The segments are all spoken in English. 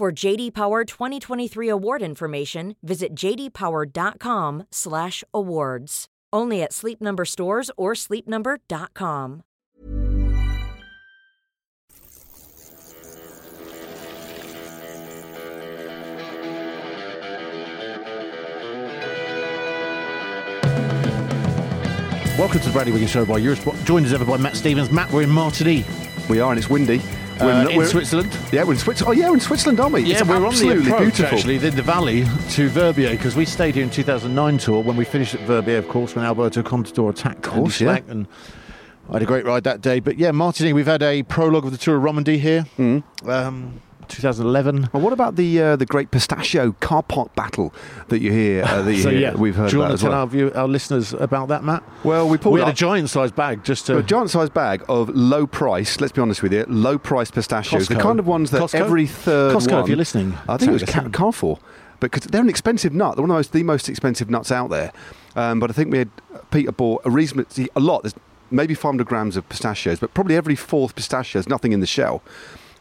For JD Power 2023 award information, visit jdpower.com/awards. Only at Sleep Number stores or sleepnumber.com. Welcome to the Bradley Wiggins Show by Eurosport. Joined as ever by Matt Stevens. Matt, we're in Martigny, We are, and it's windy. Uh, in we're- Switzerland. Yeah, we're in Switzerland. Oh, yeah, we're in Switzerland, aren't we? it's we're on the absolutely approach, beautiful. actually, in the valley to Verbier, because we stayed here in 2009 tour when we finished at Verbier, of course, when Alberto Contador attacked Of course, yeah. And I had a great ride that day. But yeah, Martigny, we've had a prologue of the Tour of Romandy here, Mm. um, 2011. Well, what about the uh, the great pistachio car park battle that you hear? Uh, that you So hear, yeah, we've heard Do you want to tell well. our, view, our listeners about that, Matt? Well, we pulled we had up a giant-sized bag just to. a giant-sized bag of low price. Let's be honest with you, low price pistachios. The kind of ones that Costco? every third Costco, one. if you're listening, I think it was Car-. Carrefour, because they're an expensive nut. They're one of the most, the most expensive nuts out there. Um, but I think we had Peter bought a reasonable, a lot. There's maybe 500 grams of pistachios, but probably every fourth pistachio has nothing in the shell.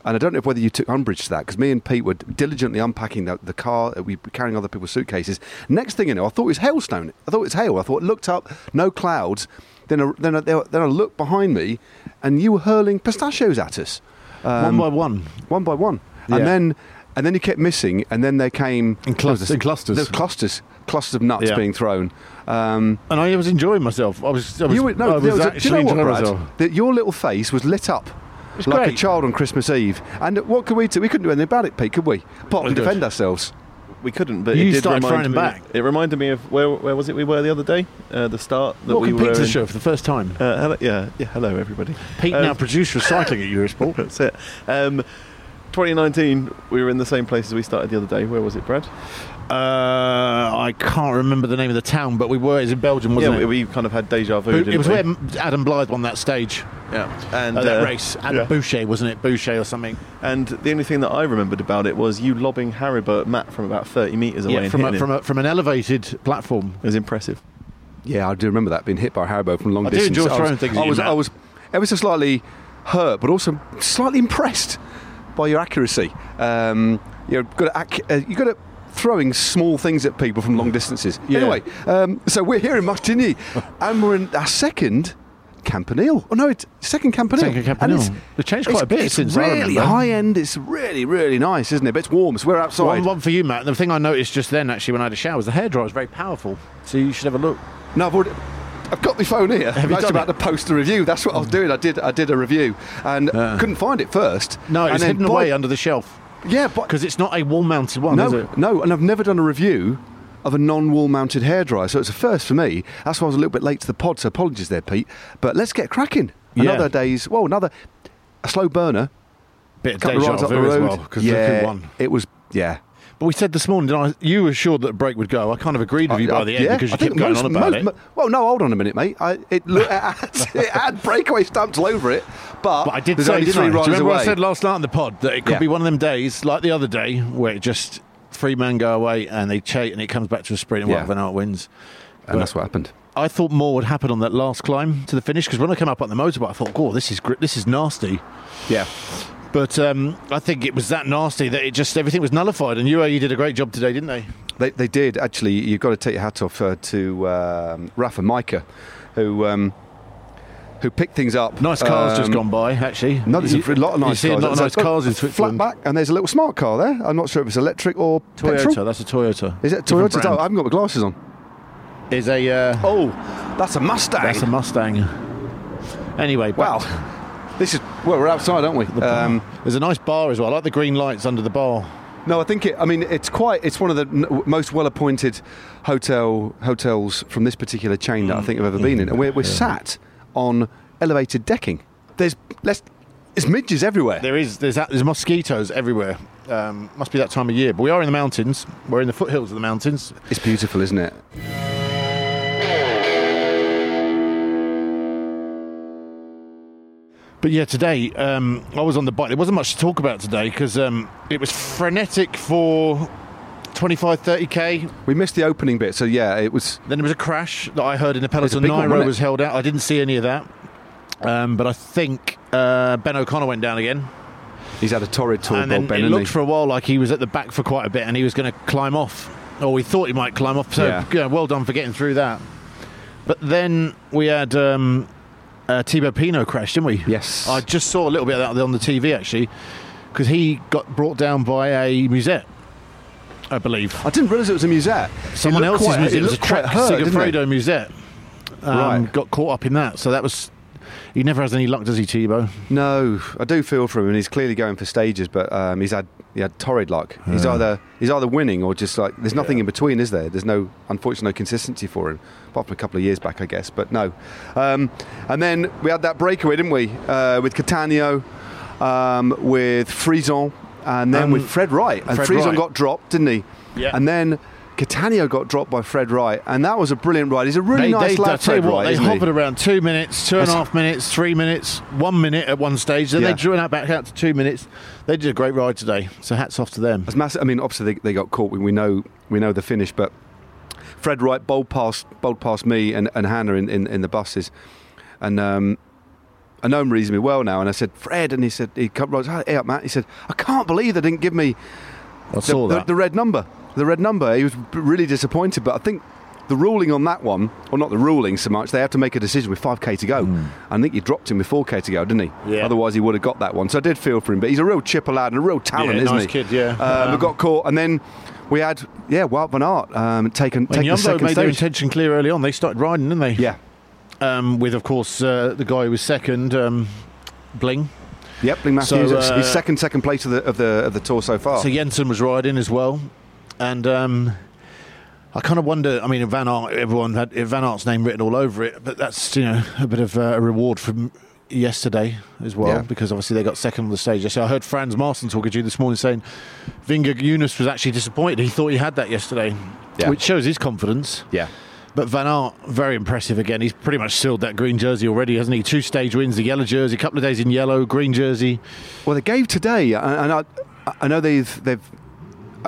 And I don't know whether you took umbrage to that because me and Pete were diligently unpacking the, the car. uh, We were carrying other people's suitcases. Next thing you know, I thought it was hailstone. I thought it was hail. I thought looked up, no clouds. Then I, then I, then I looked behind me, and you were hurling pistachios at us, one um, by one. one by one. Yeah. And then and then you kept missing, and then there came In clusters- in clusters. There clusters, clusters of nuts Yeah. being thrown. Um, And I was enjoying myself. I was, I was, you were, no, I was was a- do you know what, Brad? That your little face was lit up. It's like a child on Christmas Eve. And what could we do? We couldn't do anything about it, Pete, could we? Apart from Good. defend ourselves. We couldn't, but You it did started remind throwing me, back. It reminded me of where where was it we were the other day? Uh, the start that we were. Pete to the in- show for the first time. Uh, hello, yeah, yeah. Hello, everybody. Pete Um, now produced recycling at Eurosport. That's it. Um, 2019, we were in the same place as we started the other day. Where was it, Brad? Uh, I can't remember the name of the town, but we were. It was in Belgium, wasn't yeah, it? we, we kind of had deja vu. It, didn't was we? where Adam Blythe won that stage, yeah, and uh, that uh, race. Adam yeah. Boucher, wasn't it? Boucher or something. And the only thing that I remembered about it was you lobbing Haribo at Matt from about 30 metres away. Yeah, and from a, from him. a, from an elevated platform. It was impressive. Yeah, I do remember that being hit by Haribo from long I do distance. enjoy I throwing was, things I at you, was, I was ever so slightly hurt, but also slightly impressed by your accuracy. Um, you're good at ac- uh, you're good at throwing small things at people from long distances. Yeah. Anyway, um, so we're here in Martigny, and we're in our second Campanile. Oh no, it's second Campanile. Second Campanile. And it's- They've changed quite a bit It's since really high end. It's really really nice, isn't it? But it's warm, so we're outside. One, one for you, Matt. The thing I noticed just then, actually, when I had a shower, was the hairdryer was very powerful. So you should have a look. No, I've already. I've got my phone here. Have done about it? to post a review. That's what I was mm. doing. I did. I did a review and Yeah. couldn't find it first. No, it's hidden by- away under the shelf Yeah, but because it's not a wall-mounted one, is no, it? no, and I've never done a review of a non-wall-mounted hairdryer, so it's a first for me. That's why I was a little bit late to the pod. So apologies there, Pete. But let's get cracking. Yeah. Another day's well, another a slow burner. Bit of deja vu as well because yeah, won. it was. Yeah, But we said this morning, didn't I, you were sure that a break would go. I kind of agreed with you by the end yeah, because you I kept going most- on about most- it. well, no, hold on a minute, mate. I, it, look, it, had, it had breakaway stamps all over it, but, But I did say, didn't I? Do you riders remember what away. I said last night on the pod that it could Yeah. be one of them days, like the other day, where it just three men go away and they chase and it comes back to a sprint and Yeah. whatever now it wins. and that's what happened. I thought more would happen on that last climb to the finish because when I came up on the motorbike, I thought, "Oh, this is gr- this is nasty." Yeah, But um, I think it was that nasty that it just everything was nullified. And UAE did a great job today, didn't they? they, they did actually. You've got to take your hat off uh, to um, Rafa Majka, who um, who picked things up. Nice cars just Um, gone by, actually. No, there's You- a lot of nice You see cars. a lot of nice cars in Switzerland. Flat back, and there's a little smart car there. I'm not sure if it's electric or Toyota, petrol. that's a Toyota. Is it Toyota? I haven't got my glasses on. Is a uh, Oh, that's a Mustang. that's a Mustang. Anyway, wow. This is well, we're outside, aren't we? Um, there's a nice bar as well. I like the green lights under the bar. no, I think it. I mean, it's quite. It's one of the n- most well-appointed hotel hotels from this particular chain that I think I've ever been in, and we're, we're sat on elevated decking. There's let's. It's midges everywhere. There is there's there's mosquitoes everywhere. Um, must be that time of year. But we are in the mountains. We're in the foothills of the mountains. It's beautiful, isn't it? But yeah, today um, I was on the bike. There wasn't much to talk about today because um, it was frenetic for 25, 30k. We missed the opening bit, so yeah, it was. Then there was a crash that I heard in the peloton. one, Nairo was held out. I didn't see any of that. Um, but I think uh, Ben O'Connor went down again. He's had a torrid tour, and then Ben, it looked he? for a while like he was at the back for quite a bit and he was going to climb off. Or we thought he might climb off. So Yeah. yeah, well done for getting through that. But then we had um, uh, Thibaut Pinot crash, didn't we? Yes. I just saw a little bit of that on the TV actually because he got brought down by a musette, I believe. I didn't realise it was a musette. Someone else's quite- musette. It It was a quite track hurt? Segafredo musette. Um, Right. Got caught up in that. So that was. He never has any luck, does he, Thibaut? No, I do feel for him, and he's clearly going for stages, but um, he's had he had torrid luck. He's either he's either winning or just like there's nothing in between, is there? There's no unfortunately no consistency for him, apart from a couple of years back, I guess. But no. Um, and then we had that breakaway, didn't we, uh, with Cattaneo, um, with Frison, and then Um, with Fred Wright. And Fred Frison Wright. got dropped, didn't he? Yeah. And then. Cattaneo got dropped by Fred Wright, and that was a brilliant ride. He's a really nice I lad, tell you what, Wright. they isn't he? hovered around two minutes, two and a half minutes, three minutes, one minute at one stage. Then Yeah. they drew it out back out to two minutes. They did a great ride today. So hats off to them. Massive. I mean, obviously they, they got caught. We, we know we know the finish, but Fred Wright bowled past bowled past me and, and Hannah in, in, in the buses, and um, I know him reasonably well now. And I said, Fred, and he said, he come right, hey up, Matt. He said, I can't believe they didn't give me I the, saw the, that. the red number. The red number. He was really disappointed, but I think. The ruling on that one, or not the ruling so much, they had to make a decision with 5k to go. I think he dropped him with 4k to go, didn't he? Yeah. Otherwise, he would have got that one. So I did feel for him, but he's a real chipper lad and a real talent, Yeah, isn't he? nice he? kid, yeah. Um, we got caught, and then we had yeah, Wout van Aert um, taken when taken the second made their intention clear early on, they started riding, didn't they? Yeah, Um, with, of course, uh, the guy who was second, um, Bling. Yep. Bling Matthews, So, uh, his second second place of the of the of the tour so far. So Jensen was riding as well, and um, I kind of wonder. I mean, Van Aert, everyone had Van Aert's name written all over it, but that's you know a bit of uh, a reward from yesterday as well Yeah. because obviously they got second on the stage. So I heard Frans Maassen talking to you this morning saying Vinga Yunus was actually disappointed. He thought he had that yesterday, Yeah. which shows his confidence. yeah, But Van Aert, very impressive again. He's pretty much sealed that green jersey already, hasn't he? Two stage wins, the yellow jersey, a couple of days in yellow, green jersey. Well, they gave today, and I, I know they've they've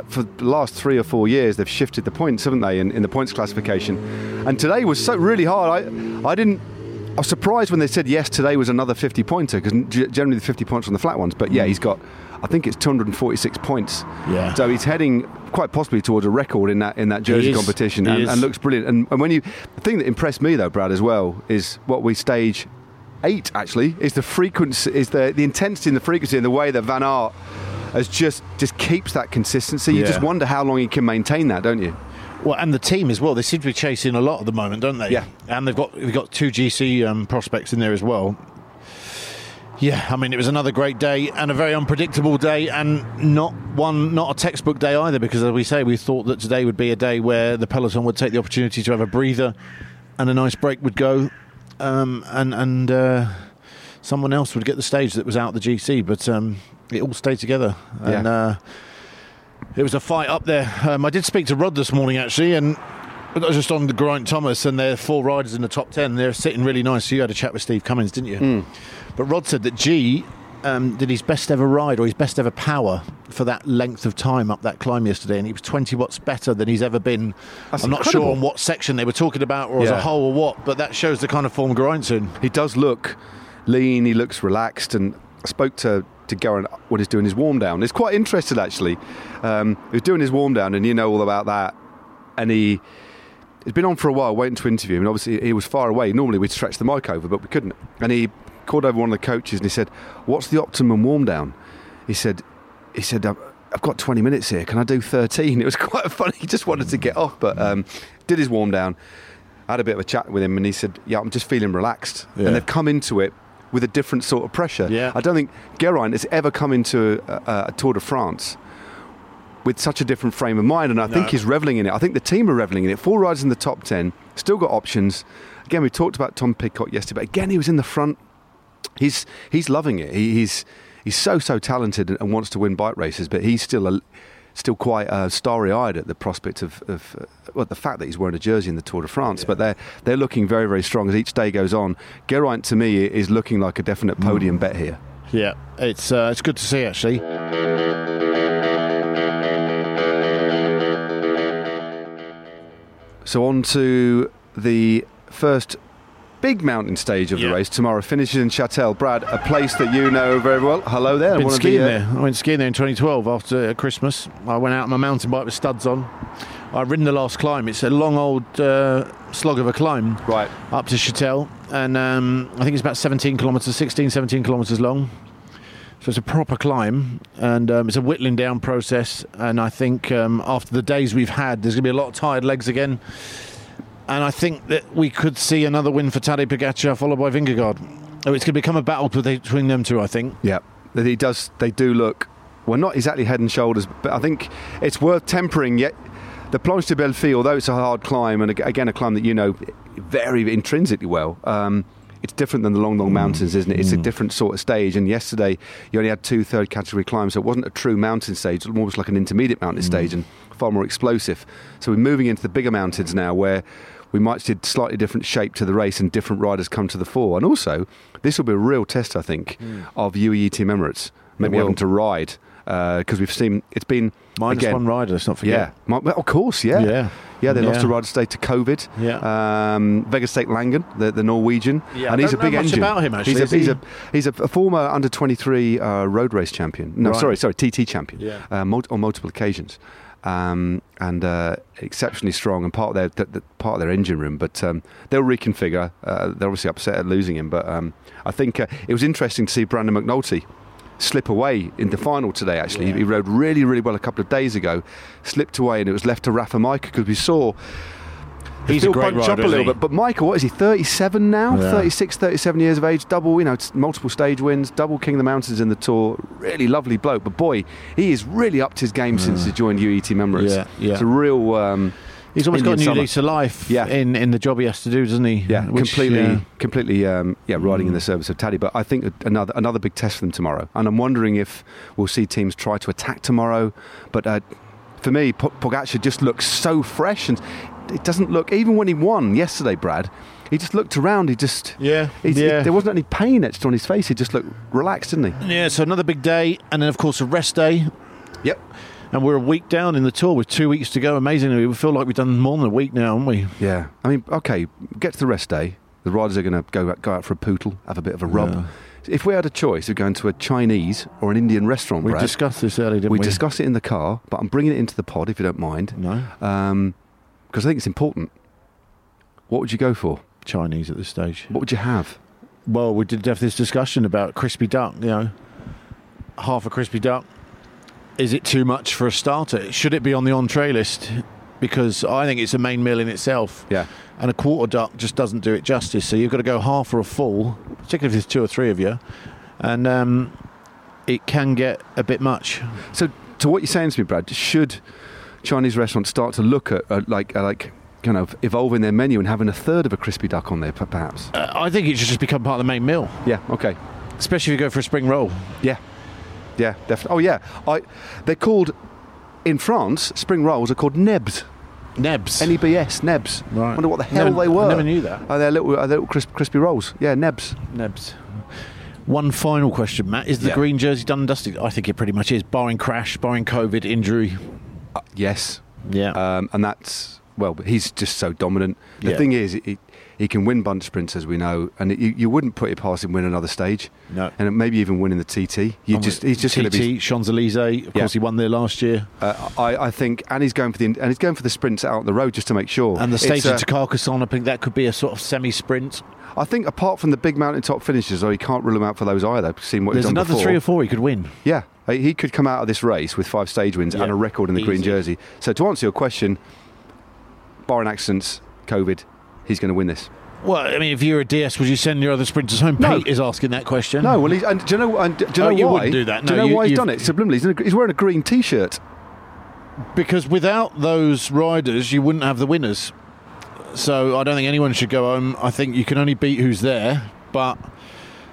for the last three or four years they've shifted the points, haven't they, in, in the points classification? And today was so really hard. I I didn't. I was surprised when they said yes. Today was another 50 pointer because generally the 50 points on the flat ones. But yeah, mm. he's got. I think it's 246 points. Yeah. So he's heading quite possibly towards a record in that in that jersey competition, and, and looks brilliant. And, and when you, the thing that impressed me though, Brad, as well, is what we stage eight actually is the frequency, is the the intensity and the frequency and the way that Van Aert has just just keeps that consistency. You Yeah. just wonder how long he can maintain that, don't you? Well, and the team as well. They seem to be chasing a lot at the moment, don't they? Yeah. And they've got we've got two GC um, prospects in there as well. Yeah, I mean it was another great day and a very unpredictable day, and not one, not a textbook day either. Because as we say, we thought that today would be a day where the peloton would take the opportunity to have a breather, and a nice break would go, um, and and uh, someone else would get the stage that was out the GC. But um, it all stayed together, and. Yeah. Uh, it was a fight up there. Um, I did speak to Rod this morning actually, and just on the Geraint Thomas, and they're four riders in the top ten. They're sitting really nice. You had a chat with Steve Cummings, didn't you? But Rod said that G um, did his best ever ride or his best ever power for that length of time up that climb yesterday, and he was 20 watts better than he's ever been. That's I'm not incredible. sure on what section they were talking about or as a whole or what, but that shows the kind of form Geraint's in. He does look lean. He looks relaxed. And I spoke to to Geraint when he's doing his warm down. He's quite interested actually. Um, he was doing his warm down, and you know all about that. And he. He's been on for a while, waiting to interview him, and obviously he was far away. Normally we'd stretch the mic over, but we couldn't. And he called over one of the coaches and he said, "What's the optimum warm down?" He said, "He said I've got 20 minutes here. Can I do 13?" It was quite funny. He just wanted to get off, but um, did his warm down. I had a bit of a chat with him, and he said, "Yeah, I'm just feeling relaxed." Yeah. And they've come into it with a different sort of pressure. Yeah. I don't think Geraint has ever come into a, a, a Tour de France with such a different frame of mind, and I think he's reveling in it. I think the team are reveling in it. Four riders in the top ten, still got options. Again, we talked about Tom Pidcock yesterday, but again, he was in the front he's he's loving it. He, he's he's so so talented and wants to win bike races, but he's still a, still quite uh, starry-eyed at the prospect of, of uh, well, the fact that he's wearing a jersey in the Tour de France. But they're they're looking very very strong as each day goes on. Geraint to me is looking like a definite podium bet here. Yeah, it's uh, it's good to see actually. So on to the first big mountain stage of the race tomorrow. Finishes in Châtel. Brad, a place that you know very well. Hello there. Been of the, skiing uh, there. I went skiing there in 2012 after uh, Christmas. I went out on my mountain bike with studs on. I've ridden the last climb. It's a long old uh, slog of a climb Right. up to Châtel, and um, I think it's about 17 kilometres, 16, 17 kilometres long. So it's a proper climb, and um, it's a whittling down process. And I think um, after the days we've had, there's going to be a lot of tired legs again. And I think that we could see another win for Tadej Pogacar, followed by Vingegaard. Oh, it's going to become a battle between them two, I think. Yeah, that he does. They do look well, not exactly head and shoulders, but I think it's worth tempering. Yet the Planche des Belles Filles, although it's a hard climb and again a climb that you know very intrinsically well. Um, it's different than the long, long mountains, isn't it? It's a mm. different sort of stage. And yesterday, you only had two third category climbs, so it wasn't a true mountain stage. It was almost like an intermediate mountain mm. stage and far more explosive. So we're moving into the bigger mountains now, where we might see slightly different shape to the race and different riders come to the fore. And also, this will be a real test, I think, mm. of UAE Team Emirates. Maybe having to ride because we've seen it's been Minus again, one rider, let's not Yeah, forget. Mi- well, of course, yeah, Yeah. yeah. They lost Yeah. to rider state to COVID. Yeah. um, Vegard Stake Laengen, the, the Norwegian, Yeah, and I he's a big much engine. about him, actually. He's a, he's he- a he's a, a former under twenty three uh, road race champion. No, Right. sorry, sorry, TT champion. Yeah. uh, mul- on multiple occasions. Um, and uh, exceptionally strong and part of their th- th- part of their engine room, but um, they'll reconfigure. Uh, they're obviously upset at losing him, but um, I think uh, it was interesting to see Brandon McNulty slip away in the final today. Actually, Yeah. he rode really, really well a couple of days ago, slipped away, and it was left to Rafa Majka because we saw He's a Phil great bunched rider, up a little bit. But Michael, what is he, 37 now? Yeah. 36, 37 years of age, double, you know, multiple stage wins, double King of the Mountains in the Tour. Really lovely bloke. But boy, he is really upped his game since he joined UET Emirates. Yeah, yeah. It's a real. Um, He's almost got a new summer. lease of life Yeah. in, in the job he has to do, doesn't he? yeah, Which, completely, yeah. completely, um, yeah, riding Mm. in the service of Taddy. But I think another another big test for them tomorrow, and I'm wondering if we'll see teams try to attack tomorrow. But uh, for me, P- Pogacar just looks so fresh, and it doesn't look even when he won yesterday, Brad. He just looked around. He just Yeah, He's, yeah. there wasn't any pain etched on his face. He just looked relaxed, didn't he? Yeah, so another big day, and then of course a rest day, Yep. And we're a week down in the tour with two weeks to go. Amazingly, we feel like we've done more than a week now, haven't we? Yeah. I mean, okay, get to the rest day. The riders are going to go go out for a poodle, have a bit of a rub. Yeah. If we had a choice of going to a Chinese or an Indian restaurant, We Brad, discussed this earlier, didn't we we? discussed it in the car, but I'm bringing it into the pod if you don't mind, no um, because I think it's important. What would you go for? Chinese at this stage. What would you have? Well, we did have this discussion about crispy duck. You know, half a crispy duck. Is it too much for a starter? Should it be on the entree list? Because I think it's a main meal in itself. Yeah. and a quarter duck just doesn't do it justice. So you've got to go half or a full, particularly if there's two or three of you, and um, it can get a bit much. So, to what you're saying to me, Brad, should Chinese restaurants start to look at uh, like uh, like kind of evolving their menu and having a third of a crispy duck on there, perhaps? Uh, I think it should just become part of the main meal, Yeah. Okay. especially if you go for a spring roll. Yeah, yeah, definitely. Oh yeah, I. They're called in France. Spring rolls are called nebs. Nebs. N-E-B-S, nebs. Right. Wonder what the hell Never- they were. I never knew that. Oh, they're little, uh, they're little crisp, crispy rolls. Yeah, nebs. Nebs. One final question, Matt. Is the Yeah. green jersey done and dusted? I think it pretty much is, barring crash, barring COVID, injury. Uh, yes, Yeah. um, and that's well. But he's just so dominant. The Yeah. thing is, he, he can win bunch sprints as we know, and you, you wouldn't put it past him win another stage, no. and maybe even winning the TT. You just he's just going to be. TT, Champs Elysees. Of Yeah. course, he won there last year. Uh, I, I think, and he's going for the and he's going for the sprints out on the road just to make sure. And the stage uh, of Carcassonne, I think that could be a sort of semi-sprint. I think apart from the big mountaintop finishes, though, you can't rule him out for those either. Seeing what There's he's done before. There's another before. three or four he could win. Yeah, he could come out of this race with five stage wins Yeah, and a record in the green jersey. So to answer your question, barring accidents, COVID, he's going to win this. Well, I mean, if you're a DS, would you send your other sprinters home? No. Pete is asking that question. No, well, he's, and do you know? And do you know Oh, you why? wouldn't do that. No, Do you know you- why he's done it subliminally? He's, a, he's wearing a green T-shirt. because without those riders, you wouldn't have the winners. So I don't think anyone should go home. I think you can only beat who's there, but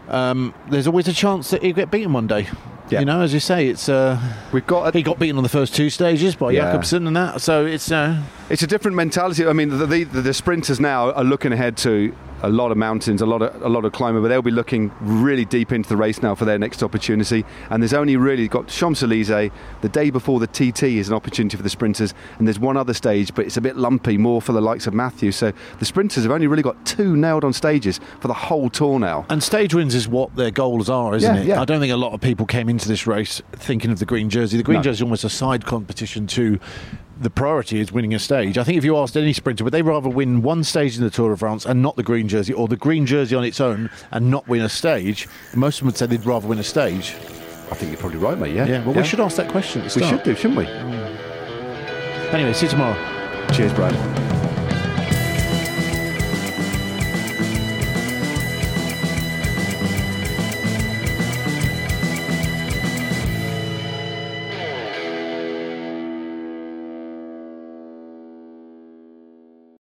um, there's always a chance that you'll get beaten one day. Yeah. You know, as you say, it's uh, We've got he got beaten on the first two stages by Yeah. Jakobsen and that, so it's uh, It's a different mentality. I mean, the, the, the sprinters now are looking ahead to a lot of mountains, a lot of a lot of climbing, but they'll be looking really deep into the race now for their next opportunity. And there's only really got Champs Elysees. The day before the TT is an opportunity for the sprinters, and there's one other stage, but it's a bit lumpy, more for the likes of Matthew. So the sprinters have only really got two nailed on stages for the whole tour now. And stage wins is what their goals are, isn't Yeah, it? yeah. I don't think a lot of people came into this race thinking of the green jersey. The green No. jersey is almost a side competition to the priority is winning a stage. I think if you asked any sprinter, would they rather win one stage in the Tour de France and not the green jersey, or the green jersey on its own and not win a stage? Most of them would say they'd rather win a stage. I think you're probably right, mate. Yeah. Yeah, well, we should ask that question We should do, shouldn't we? Anyway, see you tomorrow. Cheers, Brad.